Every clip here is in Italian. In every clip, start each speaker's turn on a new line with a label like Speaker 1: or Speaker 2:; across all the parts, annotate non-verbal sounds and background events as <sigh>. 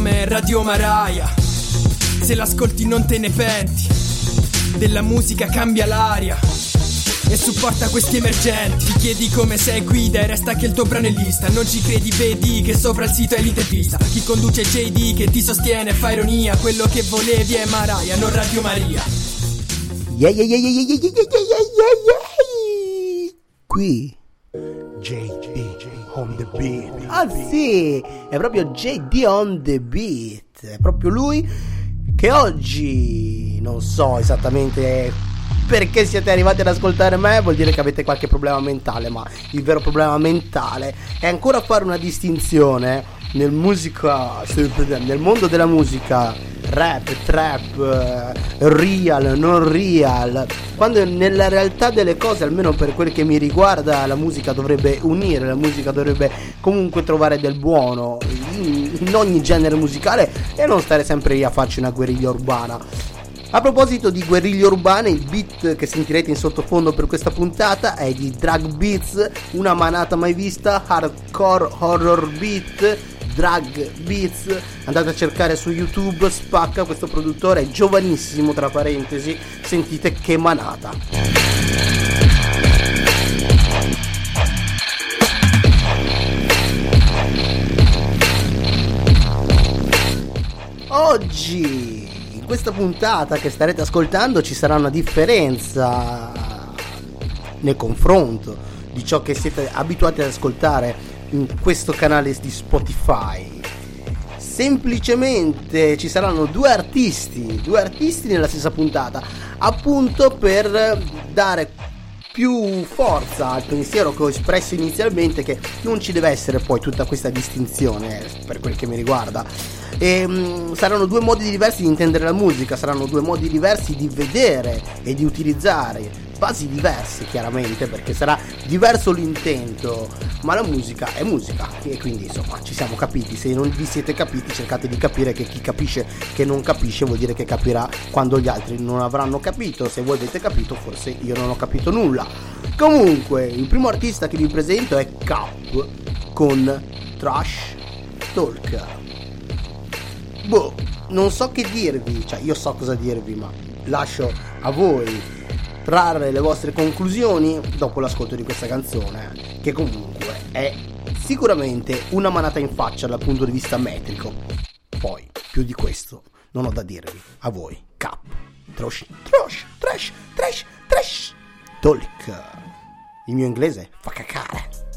Speaker 1: nome è Radio Maraia. Se l'ascolti non te ne penti. Della musica cambia l'aria. E supporta questi emergenti Ti chiedi come sei guida e resta che il tuo brano è lista Non ci credi, vedi che sopra il sito è l'intervista Chi conduce JD che ti sostiene fa ironia Quello che volevi è Maraia, non Radio Maria
Speaker 2: Yeah, yeah, yeah, yeah, yeah, yeah, yeah, yeah, yeah, yeah. Qui
Speaker 3: JD on the beat.
Speaker 2: Ah sì, è proprio JD on the beat. È proprio lui che oggi non so esattamente perché siete arrivati ad ascoltare me, vuol dire che avete qualche problema mentale, ma il vero problema mentale è ancora fare una distinzione nel musica nel mondo della musica rap, trap, eh, real, non real, quando nella realtà delle cose, almeno per quel che mi riguarda, la musica dovrebbe unire, la musica dovrebbe comunque trovare del buono in, in ogni genere musicale e non stare sempre lì a farci una guerriglia urbana. A proposito di guerriglie urbane, il beat che sentirete in sottofondo per questa puntata è di Drag Beats, una manata mai vista, hardcore horror beat, Drag Beats. Andate a cercare su YouTube, spacca questo produttore, è giovanissimo tra parentesi, sentite che manata. Oggi in questa puntata che starete ascoltando ci sarà una differenza nel confronto di ciò che siete abituati ad ascoltare in questo canale di Spotify. Semplicemente ci saranno due artisti, due artisti nella stessa puntata, appunto per dare più forza al pensiero che ho espresso inizialmente che non ci deve essere poi tutta questa distinzione per quel che mi riguarda e, mh, saranno due modi diversi di intendere la musica saranno due modi diversi di vedere e di utilizzare basi diverse chiaramente perché sarà diverso l'intento ma la musica è musica. E quindi insomma ci siamo capiti. Se non vi siete capiti cercate di capire che chi capisce che non capisce vuol dire che capirà quando gli altri non avranno capito. Se voi avete capito forse io non ho capito nulla. Comunque il primo artista che vi presento è Cap con Trash Talk. Boh non so che dirvi. Cioè io so cosa dirvi ma lascio a voi trarre le vostre conclusioni dopo l'ascolto di questa canzone, che comunque è sicuramente una manata in faccia dal punto di vista metrico. Poi, più di questo, non ho da dirvi a voi. Cap. Trash, trash, trash, trash, trash. Talk. Il mio inglese fa cacare.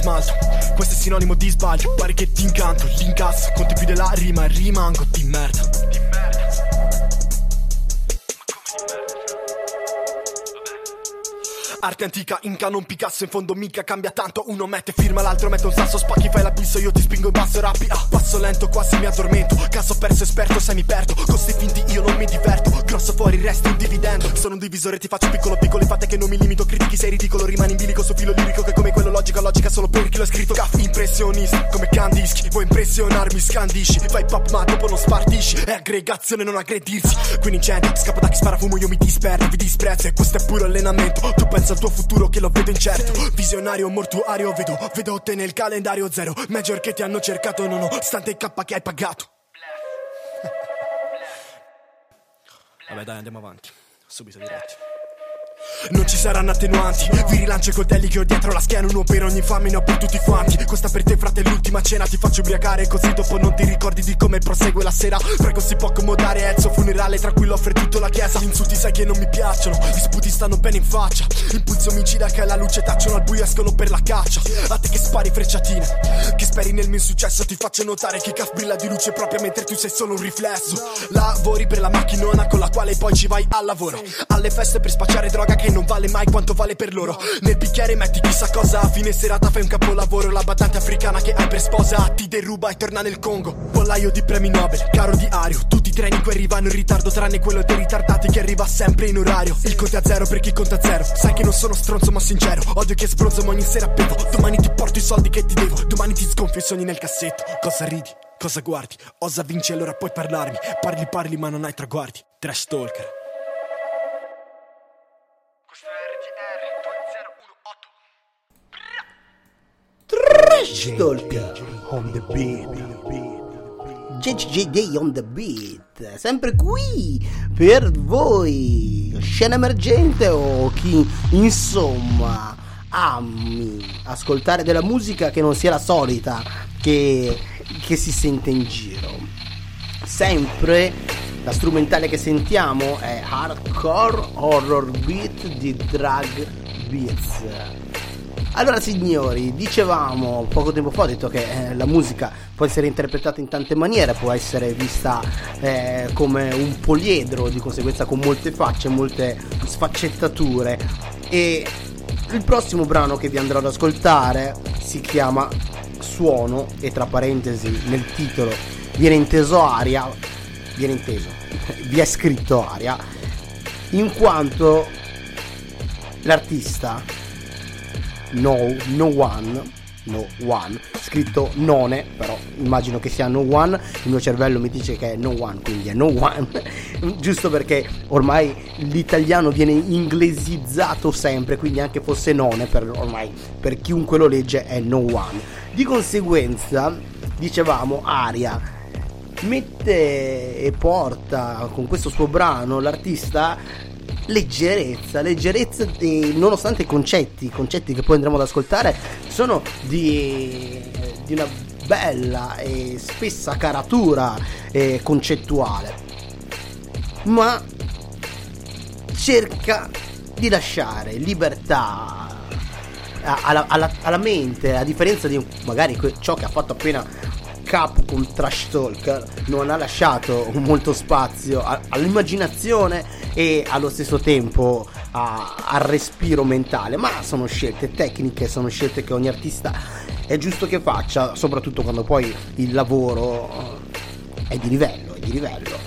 Speaker 4: Smalto Questo è sinonimo di sbaglio Pare che ti incanto, l'incasso Conti più della rima rimango di merda. Arte antica, inca non Picasso In fondo mica cambia tanto. Uno mette firma, l'altro mette un sasso. Spacchi, fai l'abisso, io ti spingo in basso Rappi, ah, passo lento, quasi mi addormento. Caso perso, esperto, se mi perdo. Con finti io non mi diverto. Grosso fuori, resti un dividendo. Sono un divisore, ti faccio piccolo, piccolo Fate che non mi limito, critichi, sei ridicolo Rimani in bilico su filo lirico Che come logica, logica Solo per chi l'ho scritto. Caff, impressionista, come candischi Vuoi impressionarmi, scandisci. Fai pop ma dopo non spartisci. È aggregazione, non aggredirsi. Quindi incendi, scappo da chi spara fumo Io mi disperdo, vi disprezzo. E questo è puro allenamento. Tu pensa al tuo futuro che lo vedo incerto. Visionario, mortuario, vedo Vedo te nel calendario zero. Major che ti hanno cercato nonostante il K che hai pagato. <laughs> Vabbè dai andiamo avanti. Subito diretti non ci saranno attenuanti. Vi rilancio i coltelli che ho dietro la schiena Uno per ogni infame ne ho per tutti quanti. Questa per te frate è l'ultima cena Ti faccio ubriacare così dopo non ti ricordi di come prosegue la sera. Prego si può accomodare il suo funerale Tranquillo offre tutto la chiesa. Gli insulti sai che non mi piacciono Gli sputi stanno bene in faccia. Impulso omicida che alla luce tacciono al buio escono per la caccia. A te che spari frecciatine Che speri nel mio insuccesso Ti faccio notare che caf brilla di luce propria Mentre tu sei solo un riflesso. Lavori per la macchinona con la quale poi ci vai al lavoro. Alle feste per spacciare droga che non vale mai quanto vale per loro. Nel bicchiere metti chissà cosa A fine serata fai un capolavoro La badante africana che hai per sposa Ti deruba e torna nel Congo Pollaio di premi Nobel, caro diario Tutti i treni che arrivano in ritardo Tranne quello dei ritardati che arriva sempre in orario Il conto è a zero per chi conta zero Sai che non sono stronzo ma sincero Odio che sbronzo ma ogni sera bevo Domani ti porto i soldi che ti devo Domani ti sgonfio i sogni nel cassetto Cosa ridi?
Speaker 5: Cosa guardi? Osa vinci allora puoi parlarmi. Parli parli ma non hai traguardi. Trash talker.
Speaker 3: È RGR 201
Speaker 2: Trash Talk.
Speaker 3: on the beat.
Speaker 2: JJJ on the beat, sempre qui per voi, scena emergente o chi insomma ami ascoltare della musica che non sia la solita che, che si sente in giro. Sempre la strumentale che sentiamo è Hardcore Horror Beat di Drag Beats. Allora signori, dicevamo poco tempo fa, ho detto che eh, la musica può essere interpretata in tante maniere, può essere vista eh, come un poliedro, di conseguenza con molte facce, molte sfaccettature. E il prossimo brano che vi andrò ad ascoltare si chiama Suono e tra parentesi nel titolo viene inteso aria, viene inteso, <laughs> vi è scritto aria, in quanto l'artista No, no one, no one, scritto none, però immagino che sia no one, il mio cervello mi dice che è no one, quindi è no one, <laughs> giusto perché ormai l'italiano viene inglesizzato sempre, quindi anche fosse none, per, ormai per chiunque lo legge è no one. Di conseguenza, dicevamo, Aria mette e porta con questo suo brano l'artista leggerezza, leggerezza di, nonostante i concetti, i concetti che poi andremo ad ascoltare sono di, di una bella e spessa caratura eh, concettuale, ma cerca di lasciare libertà alla, alla, alla mente, a differenza di magari ciò che ha fatto appena Capcom Trash Talker non ha lasciato molto spazio all'immaginazione e allo stesso tempo al respiro mentale, ma sono scelte tecniche, sono scelte che ogni artista è giusto che faccia, soprattutto quando poi il lavoro è di livello, è di livello.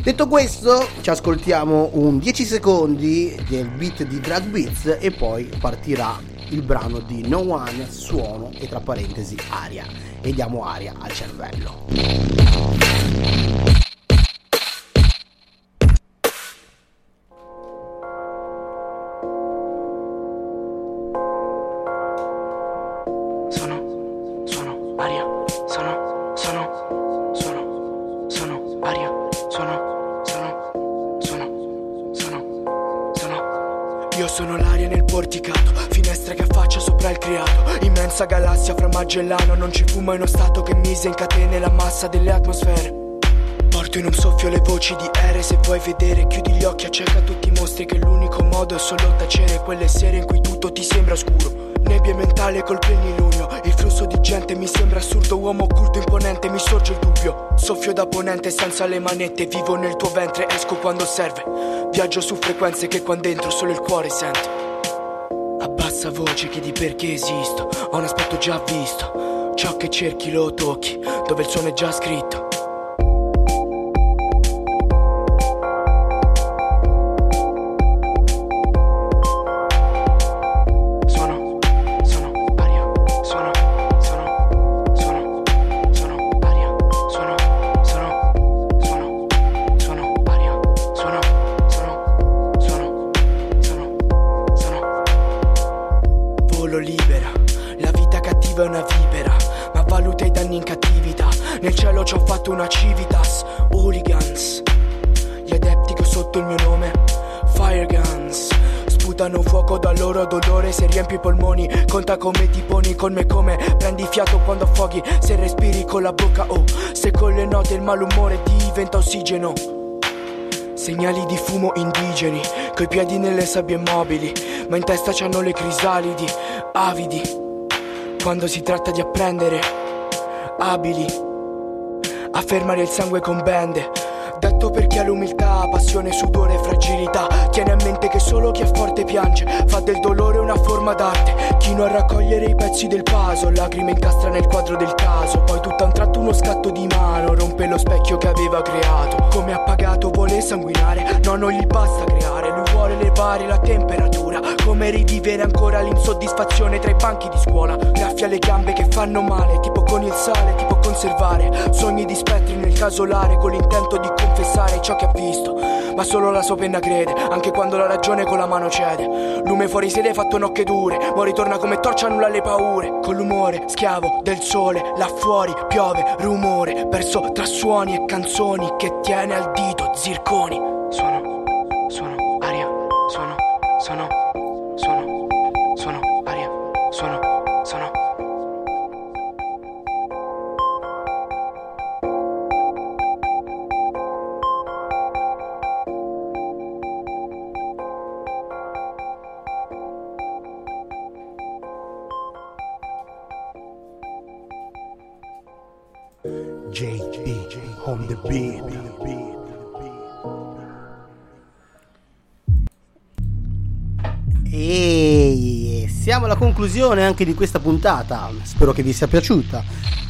Speaker 2: Detto questo, ci ascoltiamo un 10 secondi del beat di Drag Beats e poi partirà il brano di No One, suono e tra parentesi aria. E diamo aria al cervello.
Speaker 5: Galassia fra Magellano, non ci fu mai uno stato che mise in catene la massa delle atmosfere. Porto in un soffio le voci di ere, se vuoi vedere chiudi gli occhi, acceca tutti i mostri che l'unico modo è solo tacere quelle sere in cui tutto ti sembra scuro. Nebbia mentale col plenilunio, il flusso di gente mi sembra assurdo, uomo occulto imponente, mi sorge il dubbio. Soffio da ponente senza le manette, vivo nel tuo ventre, esco quando serve. Viaggio su frequenze che qua dentro solo il cuore sente. A bassa voce chiedi perché esisto, ho un aspetto già visto. Ciò che cerchi lo tocchi, dove il suono è già scritto. Cattiva è una vipera, ma valuta i danni in cattività. Nel cielo ci ho fatto una civitas, hooligans. Gli adepti che sotto il mio nome, fire guns. Sputano fuoco dal loro dolore se riempi i polmoni. Conta come ti poni con me come prendi fiato quando affoghi. Se respiri con la bocca o se con le note il malumore diventa ossigeno. Segnali di fumo indigeni, coi piedi nelle sabbie immobili, ma in testa c'hanno le crisalidi, avidi. Quando si tratta di apprendere, abili, a fermare il sangue con bende. Detto per chi ha l'umiltà, passione, sudore, fragilità. Tiene a mente che solo chi è forte piange, fa del dolore una forma d'arte. Chino a raccogliere i pezzi del puzzle, lacrime incastra nel quadro del caso. Poi tutto a un tratto uno scatto di mano, rompe lo specchio che aveva creato. Come ha pagato vuole sanguinare, no non gli basta creare, elevare la temperatura. Come rivivere ancora l'insoddisfazione tra i banchi di scuola. Graffia le gambe che fanno male, tipo con il sale, tipo conservare. casolare con l'intento di confessare ciò che ha visto. Ma solo la sua penna crede, anche quando la ragione con la mano cede. Lume fuori sede fatto nocche dure, ma ritorna come torcia nulla alle paure. Con l'umore, schiavo del sole, là fuori piove, rumore, perso tra suoni e canzoni che tiene al dito zirconi.
Speaker 6: Suono, suono, suono, suono, suono, aria, suono, suono.
Speaker 3: JB on the beat.
Speaker 2: Siamo alla conclusione anche di questa puntata. Spero che vi sia piaciuta.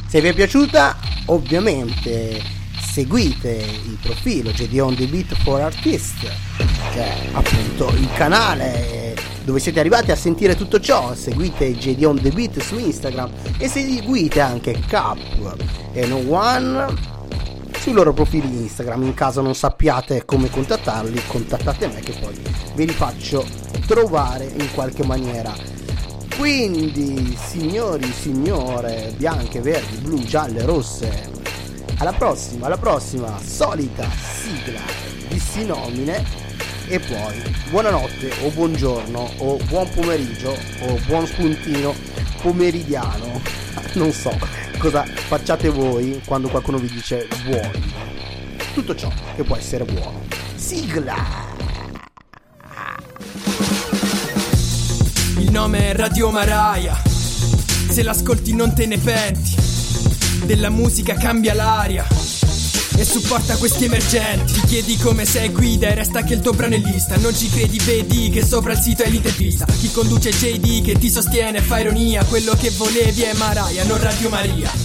Speaker 2: Se vi è piaciuta, ovviamente seguite il profilo JD on the Beat for Artist, che è appunto il canale dove siete arrivati a sentire tutto ciò. Seguite JD on the Beat su Instagram e seguite anche Cap e No One sui loro profili Instagram. In caso non sappiate come contattarli, contattate me che poi ve li faccio trovare in qualche maniera. Quindi, signori, signore, bianche, verdi, blu, gialle, rosse, alla prossima, alla prossima solita sigla di Sinomine e poi buonanotte o buongiorno o buon pomeriggio o buon spuntino pomeridiano. Non so cosa facciate voi quando qualcuno vi dice buono. Tutto ciò che può essere buono. Sigla!
Speaker 1: Nome è Radio Maraia. Se l'ascolti non te ne penti. Della musica cambia l'aria. E supporta questi emergenti. Ti chiedi come sei guida e resta che il tuo brano è lista. Non ci credi, vedi che sopra il sito è l'intervista. Chi conduce JD che ti sostiene fa ironia. Quello che volevi è Maraia, non Radio Maria.